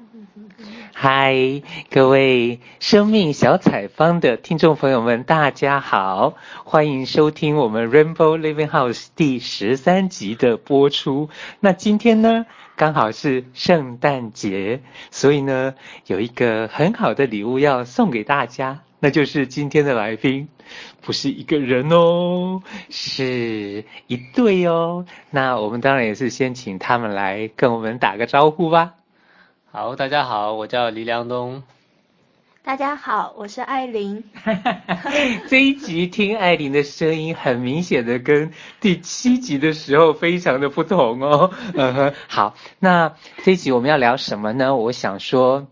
嗨，各位生命小采方的听众朋友们，大家好，欢迎收听我们 Rainbow Living House 第十三集的播出。那今天呢，刚好是圣诞节，所以呢，有一个很好的礼物要送给大家，那就是今天的来宾，不是一个人哦，是一对哦。那我们当然也是先请他们来跟我们打个招呼吧。好，大家好，我叫黎良东。大家好，我是艾琳。这一集听艾琳的声音，很明显的跟第七集的时候非常的不同哦。嗯哼，好，那这一集我们要聊什么呢？我想说，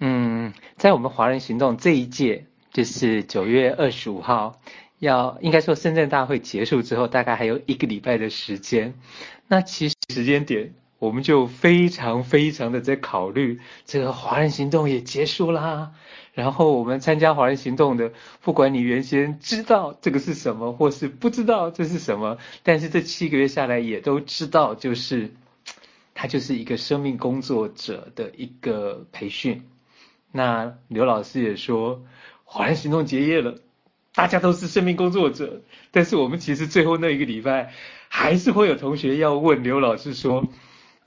嗯，在我们华人行动这一届，就是九月二十五号，要应该说深圳大会结束之后，大概还有一个礼拜的时间。那其实时间点。我们就非常非常的在考虑，这个华人行动也结束啦。然后我们参加华人行动的，不管你原先知道这个是什么，或是不知道这是什么，但是这七个月下来也都知道，就是它就是一个生命工作者的一个培训。那刘老师也说，华人行动结业了，大家都是生命工作者，但是我们其实最后那一个礼拜，还是会有同学要问刘老师说。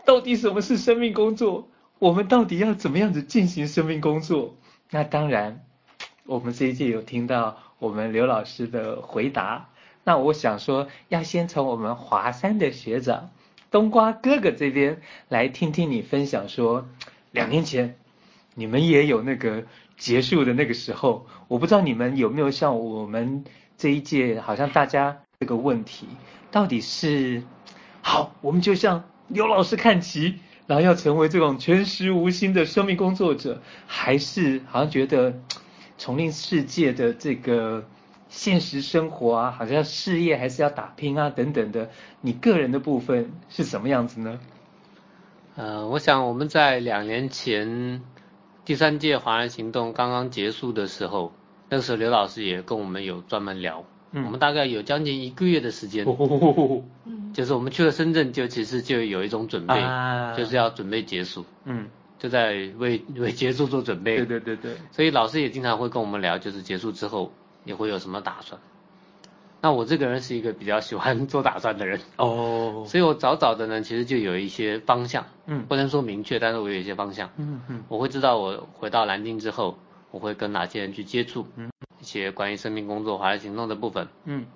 到底什么是生命工作？我们到底要怎么样子进行生命工作？那当然，我们这一届有听到我们刘老师的回答。那我想说，要先从我们华山的学长冬瓜哥哥这边来听听你分享说，两年前你们也有那个结束的那个时候，我不知道你们有没有像我们这一届，好像大家这个问题到底是好，我们就像。刘老师看齐，然后要成为这种全时无心的生命工作者，还是好像觉得丛林世界的这个现实生活啊，好像事业还是要打拼啊等等的。你个人的部分是什么样子呢？呃，我想我们在两年前第三届华人行动刚刚结束的时候，那时候刘老师也跟我们有专门聊。嗯，我们大概有将近一个月的时间，嗯，就是我们去了深圳，就其实就有一种准备，啊，就是要准备结束，嗯，就在为 为结束做准备，对对对对，所以老师也经常会跟我们聊，就是结束之后你会有什么打算。那我这个人是一个比较喜欢做打算的人，哦，所以我早早的呢，其实就有一些方向，嗯，不能说明确，但是我有一些方向，嗯嗯，我会知道我回到南京之后，我会跟哪些人去接触，嗯。一些关于生命工作、华人行动的部分，嗯，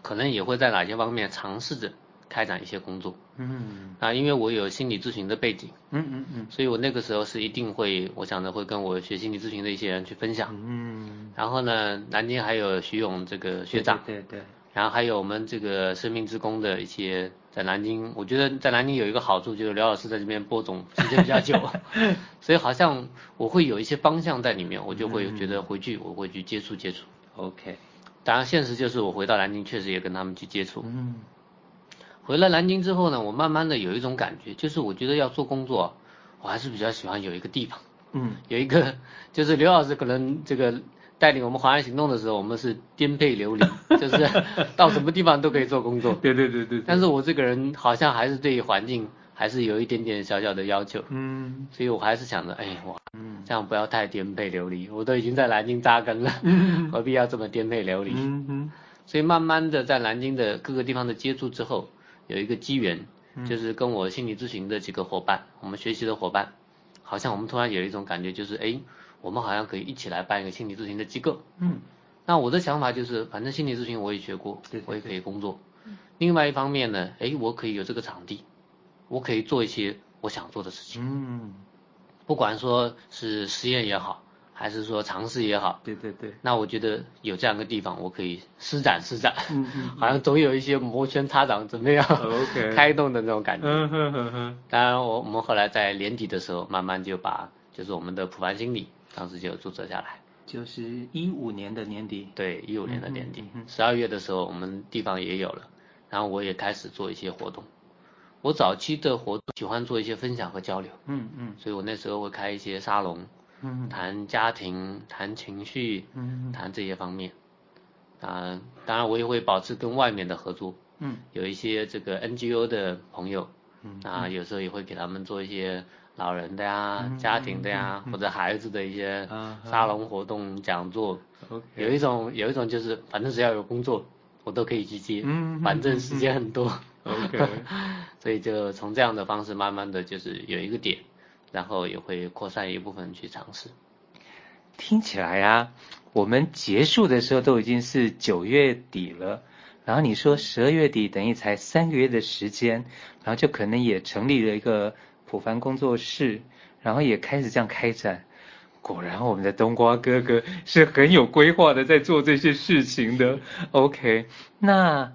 可能也会在哪些方面尝试着开展一些工作，嗯，啊，因为我有心理咨询的背景，嗯嗯嗯，所以我那个时候是一定会，我想着会跟我学心理咨询的一些人去分享，嗯，然后呢，南京还有徐勇这个学长，对对，对对，然后还有我们这个生命之工的一些在南京，我觉得在南京有一个好处就是刘老师在这边播种时间比较久。所以好像我会有一些方向在里面，我就会觉得回去我会去接触接触。OK，当然现实就是我回到南京确实也跟他们去接触。嗯，回了南京之后呢，我慢慢的有一种感觉，就是我觉得要做工作，我还是比较喜欢有一个地方。嗯，有一个就是刘老师可能这个带领我们华人行动的时候，我们是颠沛流离，就是到什么地方都可以做工作。对对对对。但是我这个人好像还是对于环境。还是有一点点小小的要求，嗯，所以我还是想着，哎，哇，嗯，这样不要太颠沛流离，我都已经在南京扎根了，嗯，何必要这么颠沛流离？嗯嗯，所以慢慢的在南京的各个地方的接触之后，有一个机缘，就是跟我心理咨询的几个伙伴，我们学习的伙伴，好像我们突然有一种感觉，就是，哎，我们好像可以一起来办一个心理咨询的机构，嗯，那我的想法就是，反正心理咨询我也学过，对我也可以工作，另外一方面呢，哎，我可以有这个场地。我可以做一些我想做的事情，嗯，不管说是实验也好，还是说尝试也好，对对对，那我觉得有这样一个地方，我可以施展施展，嗯嗯，好像总有一些摩拳擦掌怎么样 OK 开动的那种感觉，嗯哼哼哼。当然我我们后来在年底的时候，慢慢就把就是我们的普凡心理当时就注册下来，就是一五年的年底，对，一五年的年底，十二月的时候我们地方也有了，然后我也开始做一些活动。我早期的活动喜欢做一些分享和交流，嗯嗯，所以我那时候会开一些沙龙，嗯，谈家庭、谈情绪，嗯，谈这些方面，啊，当然我也会保持跟外面的合作，嗯，有一些这个 NGO 的朋友，嗯，啊，有时候也会给他们做一些老人的呀、嗯、家庭的呀，嗯、或者孩子的一些沙龙活动、嗯、讲座。有一种有一种就是，反正只要有工作，我都可以去接，嗯、反正时间很多。OK，所以就从这样的方式，慢慢的就是有一个点，然后也会扩散一部分去尝试。听起来啊，我们结束的时候都已经是九月底了，然后你说十二月底等于才三个月的时间，然后就可能也成立了一个普凡工作室，然后也开始这样开展。果然，我们的冬瓜哥哥是很有规划的，在做这些事情的。OK，那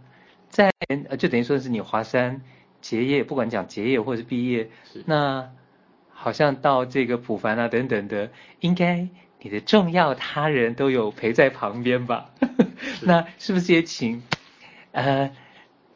在呃，就等于说是你华山结业，不管讲结业或是毕业，那好像到这个普凡啊等等的，应该你的重要他人都有陪在旁边吧？是 那是不是也请呃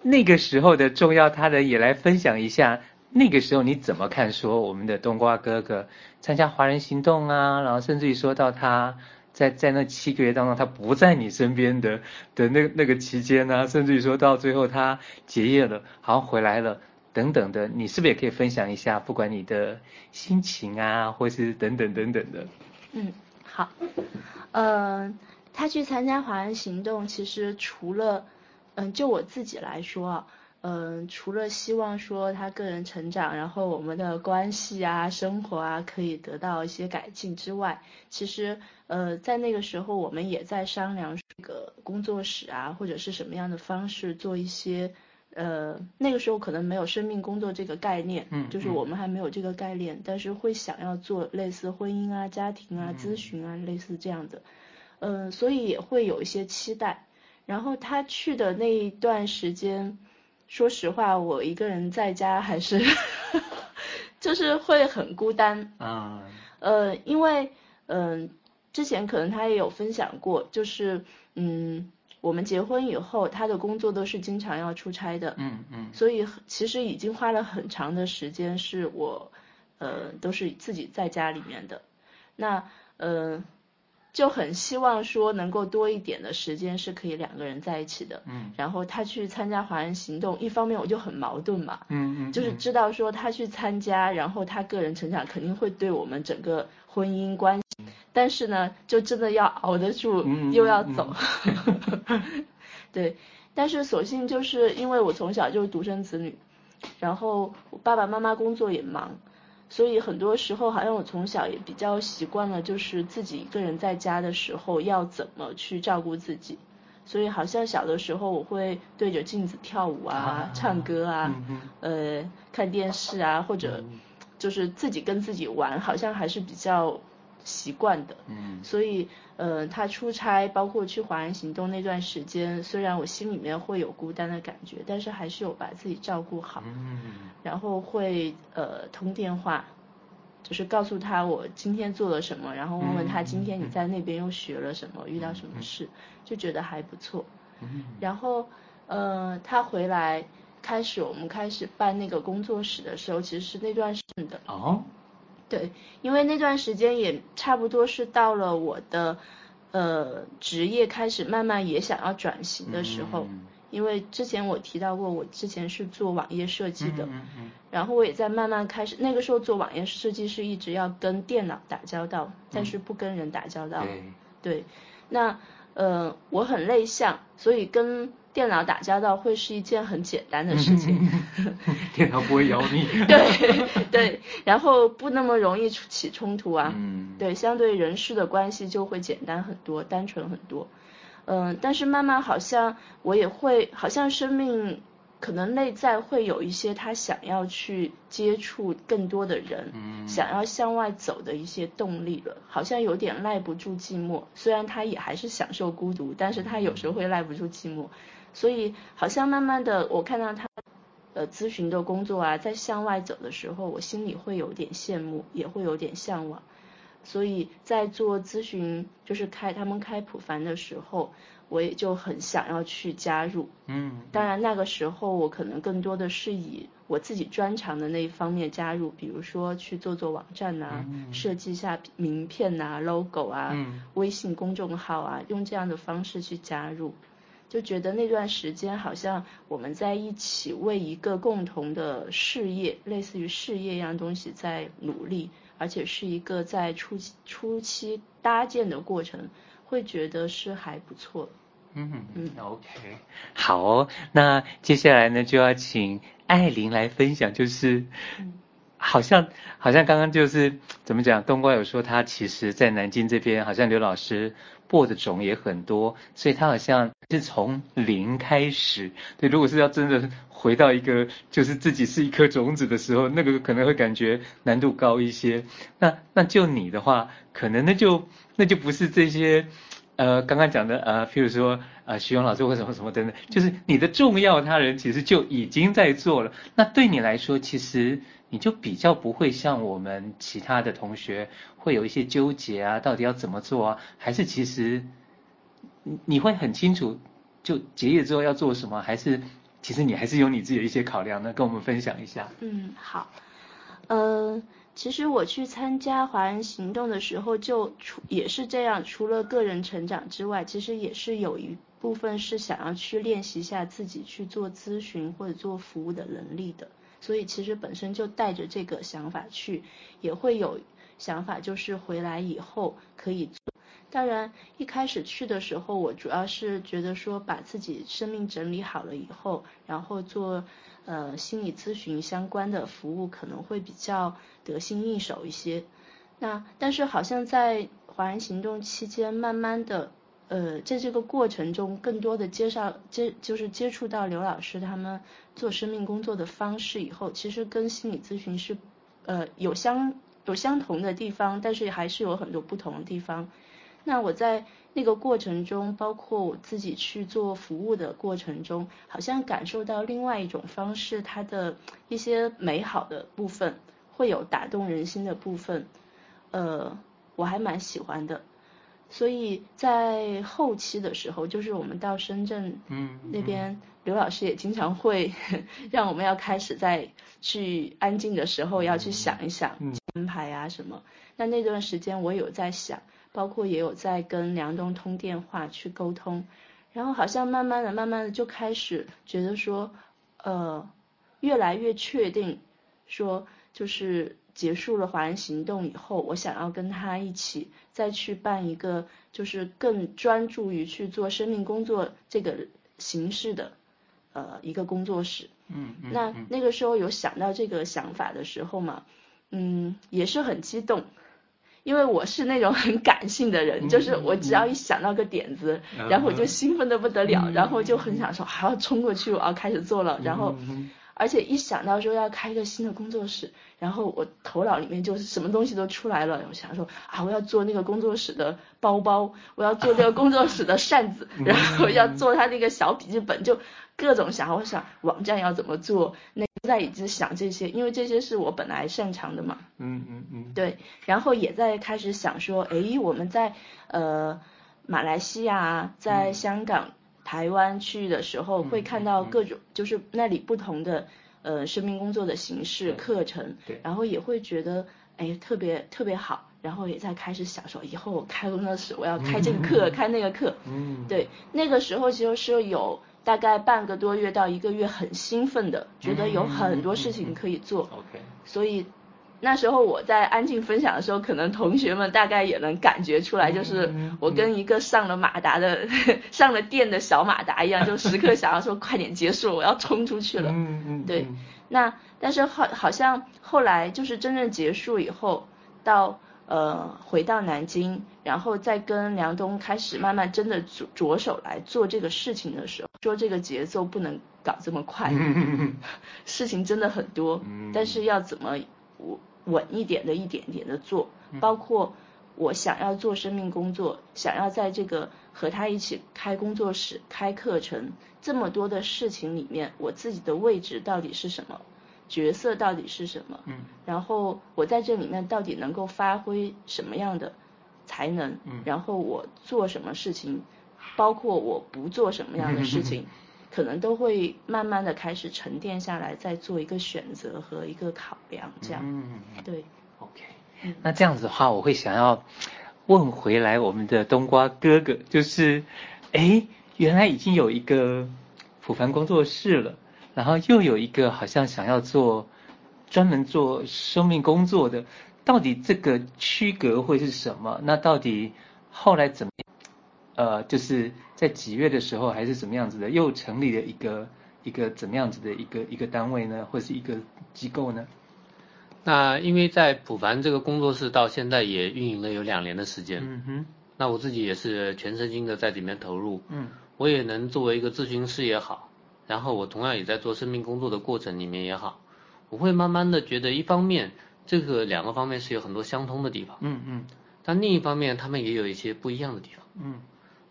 那个时候的重要他人也来分享一下？那个时候你怎么看？说我们的冬瓜哥哥参加华人行动啊，然后甚至于说到他在在那七个月当中他不在你身边的 的那那个期间呢、啊，甚至于说到最后他结业了，好像回来了等等的，你是不是也可以分享一下？不管你的心情啊，或是等等等等的。嗯，好，呃，他去参加华人行动，其实除了嗯，就我自己来说啊啊。嗯，除了希望说他个人成长，然后我们的关系啊、生活啊可以得到一些改进之外，其实呃，在那个时候我们也在商量这个工作室啊，或者是什么样的方式做一些呃，那个时候可能没有生命工作这个概念，嗯，就是我们还没有这个概念，但是会想要做类似婚姻啊、家庭啊、咨询啊，类似这样的，嗯，所以也会有一些期待。然后他去的那一段时间。说实话，我一个人在家还是，就是会很孤单。啊。呃，因为嗯、呃，之前可能他也有分享过，就是嗯，我们结婚以后，他的工作都是经常要出差的。嗯嗯。所以其实已经花了很长的时间，是我呃都是自己在家里面的。那呃。就很希望说能够多一点的时间是可以两个人在一起的，嗯，然后他去参加华人行动，一方面我就很矛盾嘛，嗯嗯，就是知道说他去参加，然后他个人成长肯定会对我们整个婚姻关系，但是呢，就真的要熬得住，又要走，对，但是所幸就是因为我从小就是独生子女，然后我爸爸妈妈工作也忙。所以很多时候，好像我从小也比较习惯了，就是自己一个人在家的时候要怎么去照顾自己。所以好像小的时候，我会对着镜子跳舞啊、唱歌啊、呃、看电视啊，或者就是自己跟自己玩，好像还是比较习惯的。所以呃，他出差，包括去华人行动那段时间，虽然我心里面会有孤单的感觉，但是还是有把自己照顾好。嗯然后会呃通电话，就是告诉他我今天做了什么，然后问问他今天你在那边又学了什么，遇到什么事，就觉得还不错。嗯然后呃他回来开始我们开始办那个工作室的时候，其实是那段时间的。哦。对，因为那段时间也差不多是到了我的呃职业开始慢慢也想要转型的时候。因为之前我提到过，我之前是做网页设计的，嗯嗯、然后我也在慢慢开始。那个时候做网页设计是一直要跟电脑打交道，但是不跟人打交道。嗯、对，那呃我很内向，所以跟电脑打交道会是一件很简单的事情。电脑不会咬你。对对，然后不那么容易起冲突啊。嗯、对，相对人事的关系就会简单很多，单纯很多。嗯，但是慢慢好像我也会，好像生命可能内在会有一些他想要去接触更多的人，嗯，想要向外走的一些动力了，好像有点耐不住寂寞。虽然他也还是享受孤独，但是他有时候会耐不住寂寞，所以好像慢慢的我看到他，呃，咨询的工作啊，在向外走的时候，我心里会有点羡慕，也会有点向往。所以在做咨询，就是开他们开普凡的时候，我也就很想要去加入。嗯，当然那个时候我可能更多的是以我自己专长的那一方面加入，比如说去做做网站啊，嗯、设计一下名片啊、logo 啊、嗯、微信公众号啊，用这样的方式去加入。就觉得那段时间好像我们在一起为一个共同的事业，类似于事业一样东西在努力，而且是一个在初期初期搭建的过程，会觉得是还不错。嗯嗯，OK，好哦，那接下来呢就要请艾琳来分享，就是。嗯好像好像刚刚就是怎么讲，冬瓜有说他其实在南京这边，好像刘老师播的种也很多，所以他好像是从零开始。对，如果是要真的回到一个就是自己是一颗种子的时候，那个可能会感觉难度高一些。那那就你的话，可能那就那就不是这些呃刚刚讲的呃，譬如说呃徐勇老师或什么什么等等，就是你的重要他人其实就已经在做了。那对你来说，其实。你就比较不会像我们其他的同学会有一些纠结啊，到底要怎么做啊？还是其实你会很清楚，就结业之后要做什么？还是其实你还是有你自己的一些考量呢？跟我们分享一下。嗯，好。呃，其实我去参加华人行动的时候，就除也是这样，除了个人成长之外，其实也是有一部分是想要去练习一下自己去做咨询或者做服务的能力的。所以其实本身就带着这个想法去，也会有想法，就是回来以后可以做。当然一开始去的时候，我主要是觉得说把自己生命整理好了以后，然后做呃心理咨询相关的服务可能会比较得心应手一些。那但是好像在华人行动期间，慢慢的。呃，在这个过程中，更多的介绍接就是接触到刘老师他们做生命工作的方式以后，其实跟心理咨询是呃有相有相同的地方，但是还是有很多不同的地方。那我在那个过程中，包括我自己去做服务的过程中，好像感受到另外一种方式，它的一些美好的部分，会有打动人心的部分，呃，我还蛮喜欢的。所以在后期的时候，就是我们到深圳那边，刘老师也经常会让我们要开始在去安静的时候要去想一想安排啊什么。那那段时间我有在想，包括也有在跟梁东通电话去沟通，然后好像慢慢的、慢慢的就开始觉得说，呃，越来越确定，说就是。结束了华人行动以后，我想要跟他一起再去办一个，就是更专注于去做生命工作这个形式的，呃，一个工作室。嗯，嗯，那那个时候有想到这个想法的时候嘛，嗯，也是很激动，因为我是那种很感性的人，就是我只要一想到个点子，然后我就兴奋的不得了，然后就很想说还要冲过去，我要开始做了，然后。而且一想到说要开一个新的工作室，然后我头脑里面就是什么东西都出来了。我想说啊，我要做那个工作室的包包，我要做那个工作室的扇子，然后要做他那个小笔记本，就各种想。我想网站要怎么做，那在一直想这些，因为这些是我本来擅长的嘛。嗯嗯嗯。对，然后也在开始想说，哎，我们在呃马来西亚，在香港。台湾去的时候会看到各种，就是那里不同的呃生命工作的形式课程，然后也会觉得哎特别特别好，然后也在开始想说以后我开工作室我要开这个课开那个课，嗯，对，那个时候其实是有大概半个多月到一个月很兴奋的，觉得有很多事情可以做，OK，所以。那时候我在安静分享的时候，可能同学们大概也能感觉出来，就是我跟一个上了马达的、上了电的小马达一样，就时刻想要说快点结束，我要冲出去了。嗯嗯。对，那但是好好像后来就是真正结束以后，到呃回到南京，然后再跟梁东开始慢慢真的着着手来做这个事情的时候，说这个节奏不能搞这么快，事情真的很多，但是要怎么我。稳一点的，一点点的做，包括我想要做生命工作，想要在这个和他一起开工作室、开课程这么多的事情里面，我自己的位置到底是什么，角色到底是什么？嗯，然后我在这里面到底能够发挥什么样的才能？嗯，然后我做什么事情，包括我不做什么样的事情。可能都会慢慢的开始沉淀下来，再做一个选择和一个考量，这样。嗯，对。OK，那这样子的话，我会想要问回来我们的冬瓜哥哥，就是，哎，原来已经有一个普凡工作室了，然后又有一个好像想要做专门做生命工作的，到底这个区隔会是什么？那到底后来怎么？呃，就是在几月的时候，还是怎么样子的，又成立了一个一个怎么样子的一个一个单位呢，或是一个机构呢？那因为在普凡这个工作室到现在也运营了有两年的时间，嗯哼，那我自己也是全身心的在里面投入，嗯，我也能作为一个咨询师也好，然后我同样也在做生命工作的过程里面也好，我会慢慢的觉得，一方面这个两个方面是有很多相通的地方，嗯嗯，但另一方面他们也有一些不一样的地方，嗯。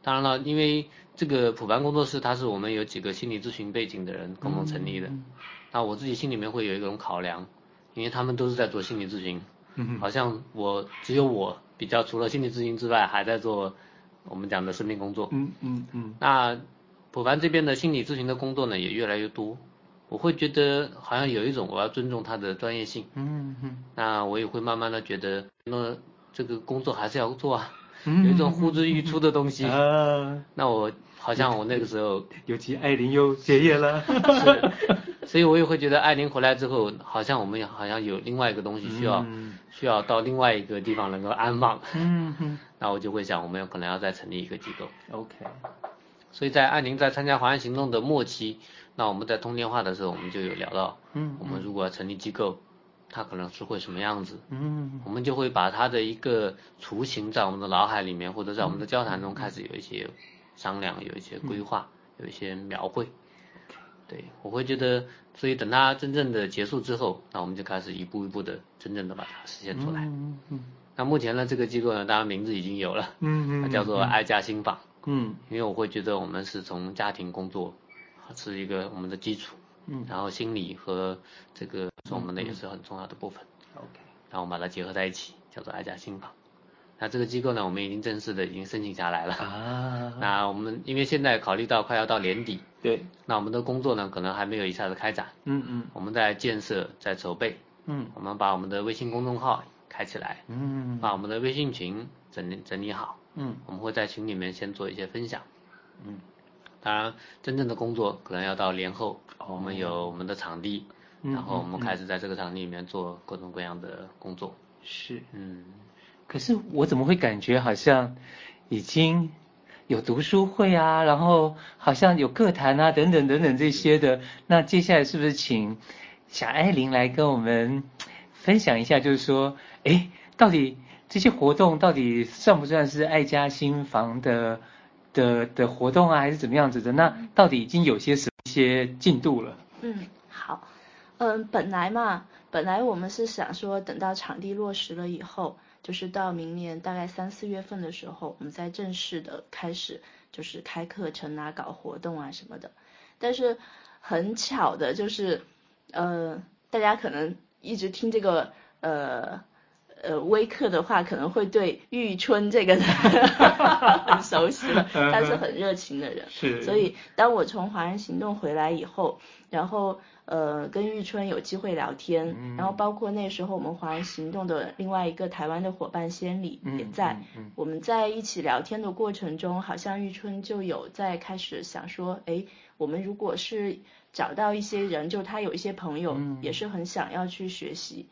当然了，因为这个普凡工作室，它是我们有几个心理咨询背景的人共同成立的。嗯、那我自己心里面会有一种考量，因为他们都是在做心理咨询，嗯、好像我只有我比较除了心理咨询之外，还在做我们讲的生命工作。嗯嗯嗯。那普凡这边的心理咨询的工作呢，也越来越多，我会觉得好像有一种我要尊重他的专业性。嗯嗯。那我也会慢慢的觉得，那这个工作还是要做啊。有一种呼之欲出的东西，啊，那我好像我那个时候，尤其艾琳又结业了，是，所以我也会觉得艾琳回来之后，好像我们好像有另外一个东西需要，嗯、需要到另外一个地方能够安放，嗯哼，那我就会想，我们有可能要再成立一个机构，OK，所以在艾琳在参加华安行动的末期，那我们在通电话的时候，我们就有聊到，嗯，我们如果要成立机构。他可能是会什么样子？嗯，我们就会把他的一个雏形在我们的脑海里面，或者在我们的交谈中开始有一些商量，有一些规划，有一些描绘。对，我会觉得，所以等他真正的结束之后，那我们就开始一步一步的真正的把它实现出来。嗯嗯。那目前呢，这个机构呢，当然名字已经有了，嗯嗯，它叫做爱家心法。嗯。因为我会觉得我们是从家庭工作是一个我们的基础。嗯，然后心理和这个是我们的也是很重要的部分。OK，然后我们把它结合在一起，叫做爱家新房。那这个机构呢，我们已经正式的已经申请下来了。啊。那我们因为现在考虑到快要到年底，对，那我们的工作呢，可能还没有一下子开展。嗯嗯。我们在建设，在筹备。嗯。我们把我们的微信公众号开起来。嗯。把我们的微信群整理整理好。嗯。我们会在群里面先做一些分享。嗯。当然，真正的工作可能要到年后，我们有我们的场地，然后我们开始在这个场地里面做各种各样的工作。是，嗯。可是我怎么会感觉好像已经有读书会啊，然后好像有课堂啊，等等等等这些的。那接下来是不是请小艾琳来跟我们分享一下，就是说，哎，到底这些活动到底算不算是爱家新房的？的的活动啊，还是怎么样子的？那到底已经有些什么一些进度了？嗯，好，嗯，本来嘛，本来我们是想说，等到场地落实了以后，就是到明年大概三四月份的时候，我们再正式的开始，就是开课程啊，搞活动啊什么的。但是很巧的就是，呃，大家可能一直听这个，呃。呃，微课的话可能会对玉春这个人 很熟悉了，他是很热情的人，是。所以当我从华人行动回来以后，然后呃跟玉春有机会聊天，嗯、然后包括那时候我们华人行动的另外一个台湾的伙伴仙里也在，我们在一起聊天的过程中，好像玉春就有在开始想说，哎，我们如果是找到一些人，就他有一些朋友也是很想要去学习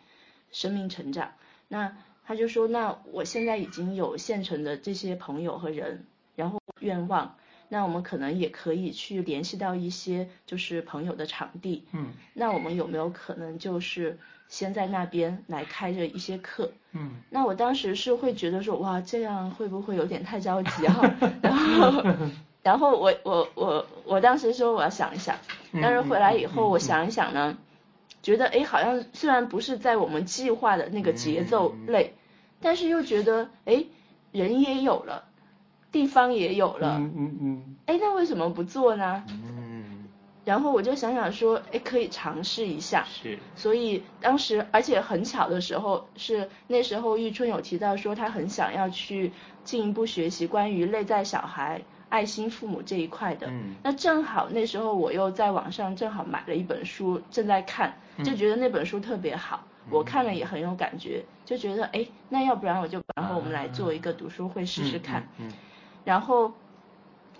生命成长。那他就说，那我现在已经有现成的这些朋友和人，然后愿望，那我们可能也可以去联系到一些就是朋友的场地，嗯，那我们有没有可能就是先在那边来开着一些课，嗯，那我当时是会觉得说，哇，这样会不会有点太着急哈？然后，然后我我我我当时说我要想一想，但是回来以后我想一想呢。觉得哎，好像虽然不是在我们计划的那个节奏内，嗯、但是又觉得哎，人也有了，地方也有了，嗯嗯嗯，哎、嗯，那为什么不做呢？嗯，然后我就想想说，哎，可以尝试一下。是。所以当时，而且很巧的时候是那时候，玉春有提到说，他很想要去进一步学习关于内在小孩。爱心父母这一块的，嗯，那正好那时候我又在网上正好买了一本书，正在看，就觉得那本书特别好，嗯，我看了也很有感觉，就觉得哎，那要不然我就然后我们来做一个读书会试试看，嗯，然后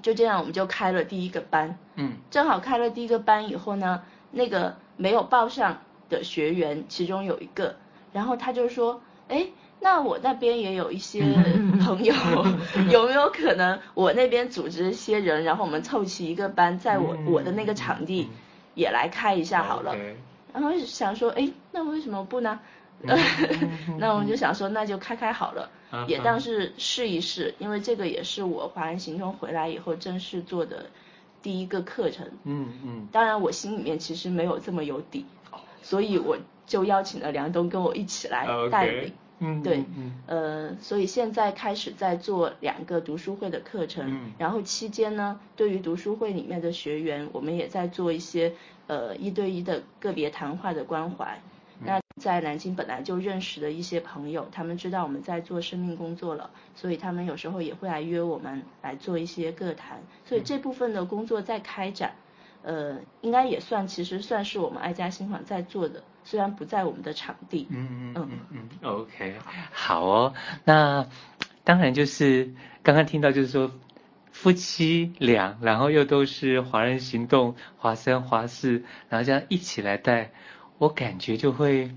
就这样我们就开了第一个班。嗯，正好开了第一个班以后呢，那个没有报上的学员，其中有一个，然后他就说，哎。那我那边也有一些朋友，有没有可能我那边组织一些人，然后我们凑齐一个班，在我我的那个场地也来开一下好了。然后想说，哎，那为什么不呢？那我们就想说，那就开开好了，也当是试一试，因为这个也是我华人行动回来以后正式做的第一个课程。嗯嗯。当然我心里面其实没有这么有底，所以我就邀请了梁东跟我一起来带领。嗯，对，嗯，呃，所以现在开始在做两个读书会的课程，嗯，然后期间呢，对于读书会里面的学员，我们也在做一些呃一对一的个别谈话的关怀。嗯，那在南京本来就认识的一些朋友，他们知道我们在做生命工作了，所以他们有时候也会来约我们来做一些个谈，所以这部分的工作在开展，呃，应该也算其实算是我们爱家新房在做的。虽然不在我们的场地，嗯嗯嗯嗯，OK，好哦。那当然就是刚刚听到就是说夫妻俩，然后又都是华人行动华三华四，然后这样一起来带，我感觉就会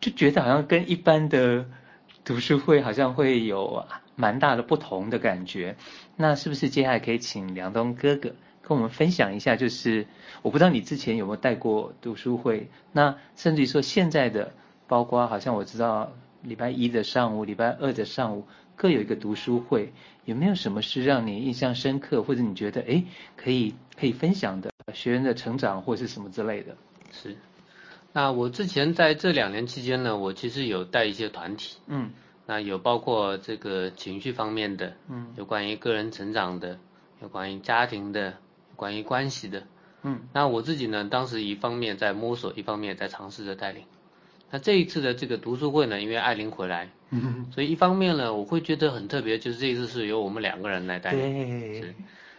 就觉得好像跟一般的读书会好像会有蛮大的不同的感觉。那是不是接下来可以请梁东哥哥？跟我们分享一下，就是我不知道你之前有没有带过读书会，那甚至于说现在的，包括好像我知道礼拜一的上午、礼拜二的上午各有一个读书会，有没有什么是让你印象深刻，或者你觉得哎可以可以分享的学员的成长或是什么之类的？是，那我之前在这两年期间呢，我其实有带一些团体，嗯，那有包括这个情绪方面的，嗯，有关于个人成长的，有关于家庭的。有关于关系的，嗯，那我自己呢，当时一方面在摸索，一方面在尝试着带领。那这一次的这个读书会呢，因为艾琳回来，嗯，所以一方面呢，我会觉得很特别，就是这一次是由我们两个人来带领，对，是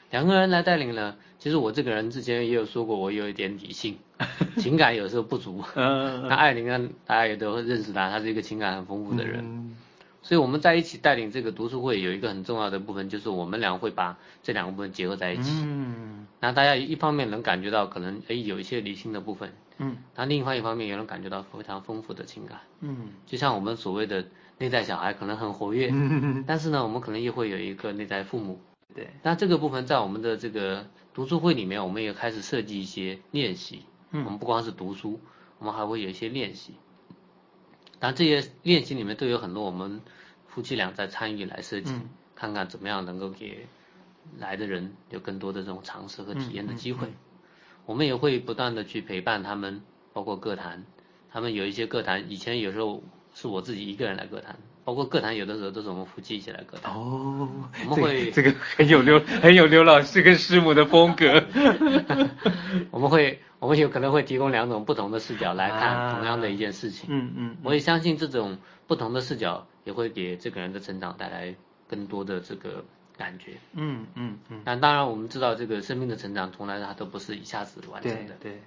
两个人来带领呢。其实我这个人之前也有说过，我有一点理性，情感有时候不足。嗯，那艾琳呢，大家也都认识她，她是一个情感很丰富的人。嗯所以我们在一起带领这个读书会，有一个很重要的部分，就是我们俩会把这两个部分结合在一起。嗯，那大家一方面能感觉到可能诶有一些理性的部分，嗯，那另外一方面也能感觉到非常丰富的情感。嗯，就像我们所谓的内在小孩可能很活跃，嗯，但是呢，我们可能又会有一个内在父母。对，那这个部分在我们的这个读书会里面，我们也开始设计一些练习。嗯，我们不光是读书，我们还会有一些练习。当然这些练习里面都有很多我们。夫妻俩在参与来设计，嗯，看看怎么样能够给来的人有更多的这种尝试和体验的机会。嗯嗯嗯、我们也会不断的去陪伴他们，包括各谈，他们有一些各谈，以前有时候是我自己一个人来歌坛，包括歌坛有的时候都是我们夫妻一起来个谈。哦，我们会这个、很有刘 很有刘老师跟师母的风格。我们会我们有可能会提供两种不同的视角来看同样的一件事情。嗯、啊、嗯，嗯我也相信这种不同的视角。也会给这个人的成长带来更多的这个感觉。嗯嗯嗯。但当然我们知道，这个生命的成长从来它都不是一下子完成的。对。对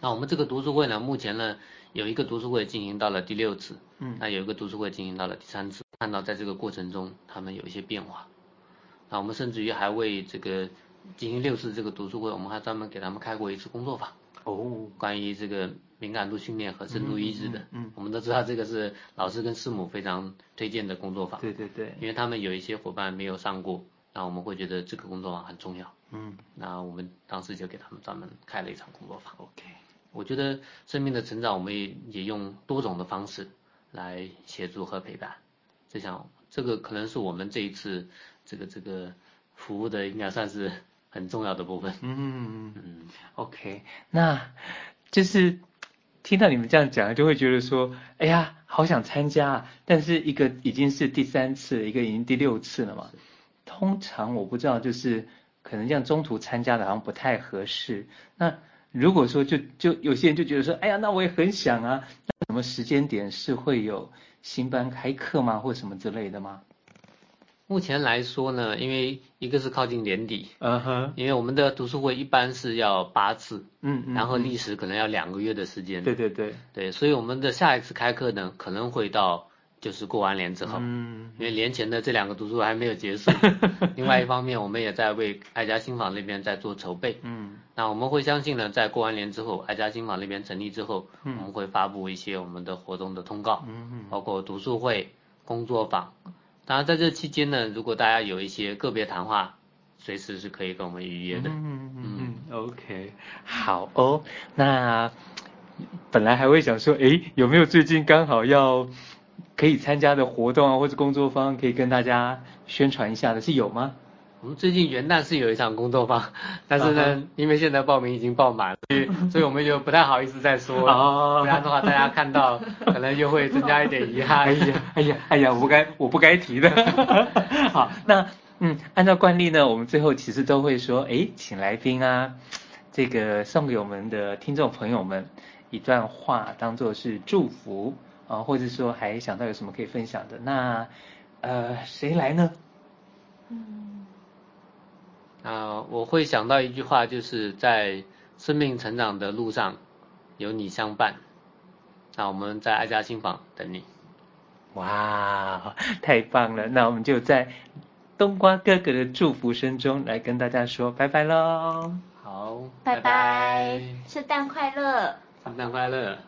那我们这个读书会呢，目前呢有一个读书会进行到了第六次。嗯。那有一个读书会进行到了第三次，看到在这个过程中他们有一些变化。那我们甚至于还为这个进行六次这个读书会，我们还专门给他们开过一次工作坊。哦。关于这个。敏感度训练和深度意志的，嗯，嗯，嗯，我们都知道这个是老师跟师母非常推荐的工作坊，对对对，因为他们有一些伙伴没有上过，那我们会觉得这个工作坊很重要，嗯，那我们当时就给他们专门开了一场工作坊，OK，我觉得生命的成长，我们也也用多种的方式来协助和陪伴，这项这个可能是我们这一次这个这个服务的应该算是 很重要的部分，嗯嗯嗯，OK，那就是。听到你们这样讲，就会觉得说，哎呀，好想参加啊！但是一个已经是第三次，一个已经第六次了嘛。通常我不知道，就是可能这样中途参加的好像不太合适。那如果说就就有些人就觉得说，哎呀，那我也很想啊。那什么时间点是会有新班开课吗？或什么之类的吗？目前来说呢，因为一个是靠近年底，嗯哼，因为我们的读书会一般是要八次，嗯嗯，然后历时可能要两个月的时间，对对对，对，所以我们的下一次开课呢，可能会到就是过完年之后，嗯，因为年前的这两个读书会还没有结束。另外一方面，我们也在为爱家新房那边在做筹备。嗯，那我们会相信呢，在过完年之后，爱家新房那边成立之后，嗯，我们会发布一些我们的活动的通告，嗯嗯，包括读书会、工作坊。当然，在这期间呢，如果大家有一些个别谈话，随时是可以跟我们预约的。嗯嗯嗯，OK，好哦。那本来还会想说，诶，有没有最近刚好要可以参加的活动啊，或者工作坊，可以跟大家宣传一下的，是有吗？我们最近元旦是有一场工作坊，但是呢，uh huh. 因为现在报名已经报满了，所以 所以我们就不太好意思再说不然的话大家看到可能就会增加一点遗憾。哎呀，哎呀，哎呀，我不该我不该提的。好，那嗯，按照惯例呢，我们最后其实都会说，哎，请来宾啊，这个送给我们的听众朋友们一段话，当做是祝福啊，或者说还想到有什么可以分享的，那呃，谁来呢？嗯。啊、呃，我会想到一句话，就是在生命成长的路上，有你相伴。那我们在爱家新房等你。哇，太棒了！那我们就在冬瓜哥哥的祝福声中来跟大家说拜拜喽。好，拜拜，圣诞快乐，圣诞快乐。